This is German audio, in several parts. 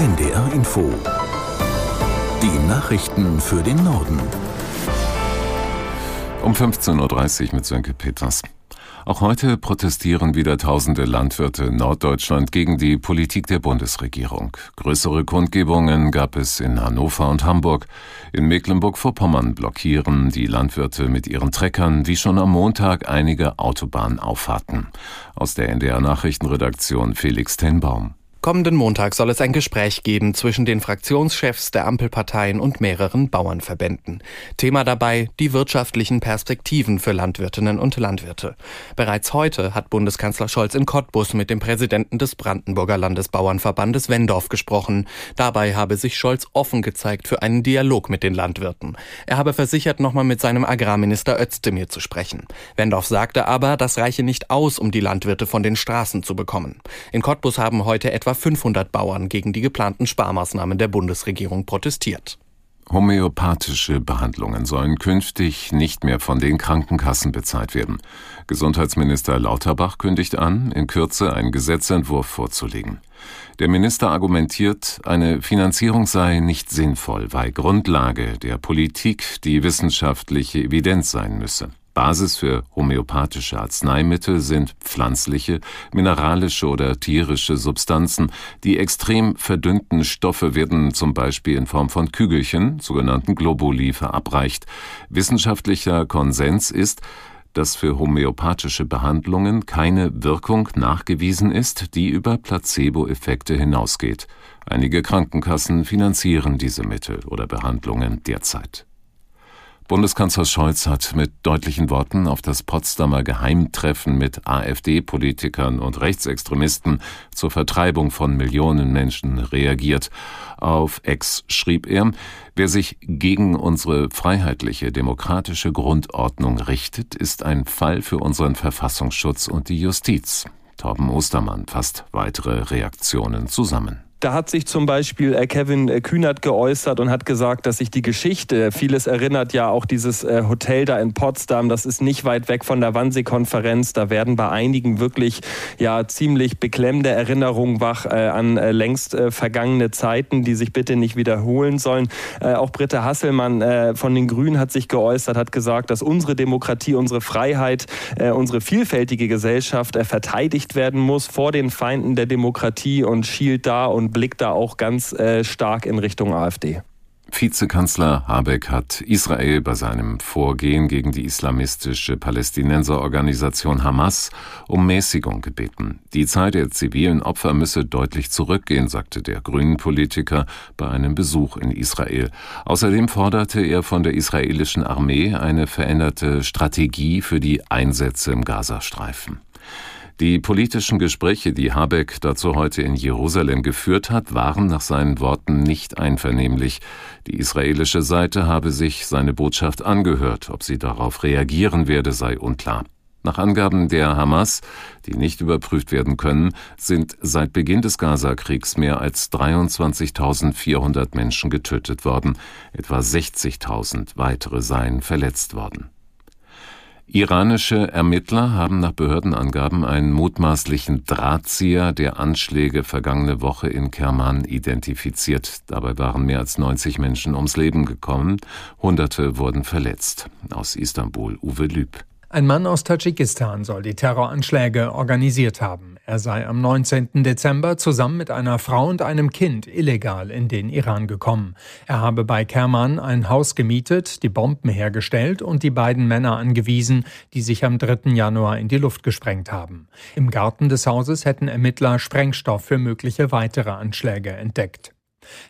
NDR Info. Die Nachrichten für den Norden. Um 15.30 Uhr mit Sönke Peters. Auch heute protestieren wieder tausende Landwirte in Norddeutschland gegen die Politik der Bundesregierung. Größere Kundgebungen gab es in Hannover und Hamburg. In Mecklenburg-Vorpommern blockieren die Landwirte mit ihren Treckern wie schon am Montag einige Autobahnauffahrten. Aus der NDR Nachrichtenredaktion Felix Tenbaum. Kommenden Montag soll es ein Gespräch geben zwischen den Fraktionschefs der Ampelparteien und mehreren Bauernverbänden. Thema dabei die wirtschaftlichen Perspektiven für Landwirtinnen und Landwirte. Bereits heute hat Bundeskanzler Scholz in Cottbus mit dem Präsidenten des Brandenburger Landesbauernverbandes Wendorf gesprochen. Dabei habe sich Scholz offen gezeigt für einen Dialog mit den Landwirten. Er habe versichert, nochmal mit seinem Agrarminister Özdemir zu sprechen. Wendorf sagte aber, das reiche nicht aus, um die Landwirte von den Straßen zu bekommen. In Cottbus haben heute etwa etwa 500 Bauern gegen die geplanten Sparmaßnahmen der Bundesregierung protestiert. Homöopathische Behandlungen sollen künftig nicht mehr von den Krankenkassen bezahlt werden. Gesundheitsminister Lauterbach kündigt an, in Kürze einen Gesetzentwurf vorzulegen. Der Minister argumentiert, eine Finanzierung sei nicht sinnvoll, weil Grundlage der Politik die wissenschaftliche Evidenz sein müsse. Basis für homöopathische Arzneimittel sind pflanzliche, mineralische oder tierische Substanzen. Die extrem verdünnten Stoffe werden zum Beispiel in Form von Kügelchen, sogenannten Globuli, verabreicht. Wissenschaftlicher Konsens ist, dass für homöopathische Behandlungen keine Wirkung nachgewiesen ist, die über Placebo-Effekte hinausgeht. Einige Krankenkassen finanzieren diese Mittel oder Behandlungen derzeit. Bundeskanzler Scholz hat mit deutlichen Worten auf das Potsdamer Geheimtreffen mit AfD-Politikern und Rechtsextremisten zur Vertreibung von Millionen Menschen reagiert. Auf Ex schrieb er, wer sich gegen unsere freiheitliche demokratische Grundordnung richtet, ist ein Fall für unseren Verfassungsschutz und die Justiz. Torben Ostermann fasst weitere Reaktionen zusammen. Da hat sich zum Beispiel äh, Kevin äh, Kühnert geäußert und hat gesagt, dass sich die Geschichte, vieles erinnert ja auch dieses äh, Hotel da in Potsdam, das ist nicht weit weg von der Wannsee-Konferenz. Da werden bei einigen wirklich ja ziemlich beklemmende Erinnerungen wach an längst vergangene Zeiten, die sich bitte nicht wiederholen sollen. Auch Britta Hasselmann von den Grünen hat sich geäußert, hat gesagt, dass unsere Demokratie, unsere Freiheit, unsere vielfältige Gesellschaft verteidigt werden muss vor den Feinden der Demokratie und schielt da und blickt da auch ganz äh, stark in Richtung AfD. Vizekanzler Habeck hat Israel bei seinem Vorgehen gegen die islamistische Palästinenserorganisation Hamas um Mäßigung gebeten. Die Zahl der zivilen Opfer müsse deutlich zurückgehen, sagte der grünen Politiker bei einem Besuch in Israel. Außerdem forderte er von der israelischen Armee eine veränderte Strategie für die Einsätze im Gazastreifen. Die politischen Gespräche, die Habeck dazu heute in Jerusalem geführt hat, waren nach seinen Worten nicht einvernehmlich. Die israelische Seite habe sich seine Botschaft angehört. Ob sie darauf reagieren werde, sei unklar. Nach Angaben der Hamas, die nicht überprüft werden können, sind seit Beginn des Gazakriegs mehr als 23.400 Menschen getötet worden. Etwa 60.000 weitere seien verletzt worden. Iranische Ermittler haben nach Behördenangaben einen mutmaßlichen Drahtzieher der Anschläge vergangene Woche in Kerman identifiziert. Dabei waren mehr als 90 Menschen ums Leben gekommen, Hunderte wurden verletzt. Aus Istanbul Uwe Lüb. Ein Mann aus Tadschikistan soll die Terroranschläge organisiert haben. Er sei am 19. Dezember zusammen mit einer Frau und einem Kind illegal in den Iran gekommen. Er habe bei Kerman ein Haus gemietet, die Bomben hergestellt und die beiden Männer angewiesen, die sich am 3. Januar in die Luft gesprengt haben. Im Garten des Hauses hätten Ermittler Sprengstoff für mögliche weitere Anschläge entdeckt.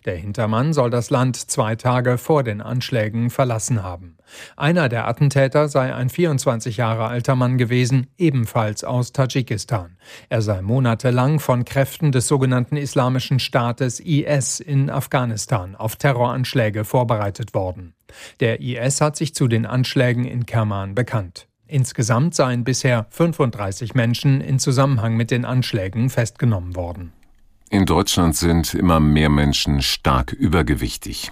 Der Hintermann soll das Land zwei Tage vor den Anschlägen verlassen haben. Einer der Attentäter sei ein 24 Jahre alter Mann gewesen, ebenfalls aus Tadschikistan. Er sei monatelang von Kräften des sogenannten Islamischen Staates IS in Afghanistan auf Terroranschläge vorbereitet worden. Der IS hat sich zu den Anschlägen in Kerman bekannt. Insgesamt seien bisher 35 Menschen in Zusammenhang mit den Anschlägen festgenommen worden. In Deutschland sind immer mehr Menschen stark übergewichtig.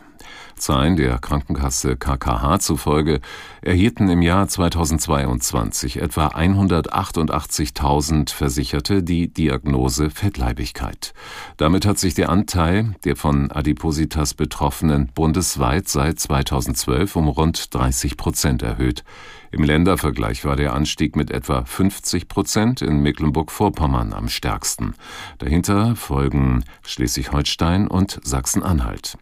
Zahlen der Krankenkasse KKH zufolge erhielten im Jahr 2022 etwa 188.000 Versicherte die Diagnose Fettleibigkeit. Damit hat sich der Anteil der von Adipositas Betroffenen bundesweit seit 2012 um rund 30 Prozent erhöht. Im Ländervergleich war der Anstieg mit etwa 50 Prozent in Mecklenburg-Vorpommern am stärksten. Dahinter folgen Schleswig-Holstein und Sachsen-Anhalt.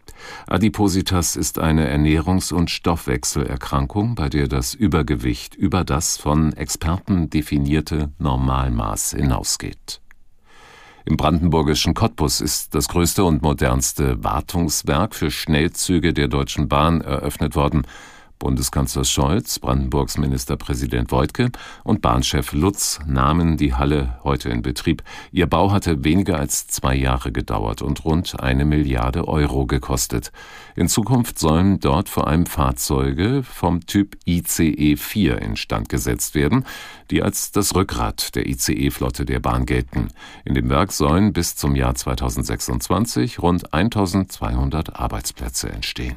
Adipositas ist eine Ernährungs- und Stoffwechselerkrankung, bei der das Übergewicht über das von Experten definierte Normalmaß hinausgeht. Im brandenburgischen Cottbus ist das größte und modernste Wartungswerk für Schnellzüge der Deutschen Bahn eröffnet worden. Bundeskanzler Scholz, Brandenburgs Ministerpräsident Woidke und Bahnchef Lutz nahmen die Halle heute in Betrieb. Ihr Bau hatte weniger als zwei Jahre gedauert und rund eine Milliarde Euro gekostet. In Zukunft sollen dort vor allem Fahrzeuge vom Typ ICE 4 instand gesetzt werden, die als das Rückgrat der ICE-Flotte der Bahn gelten. In dem Werk sollen bis zum Jahr 2026 rund 1200 Arbeitsplätze entstehen.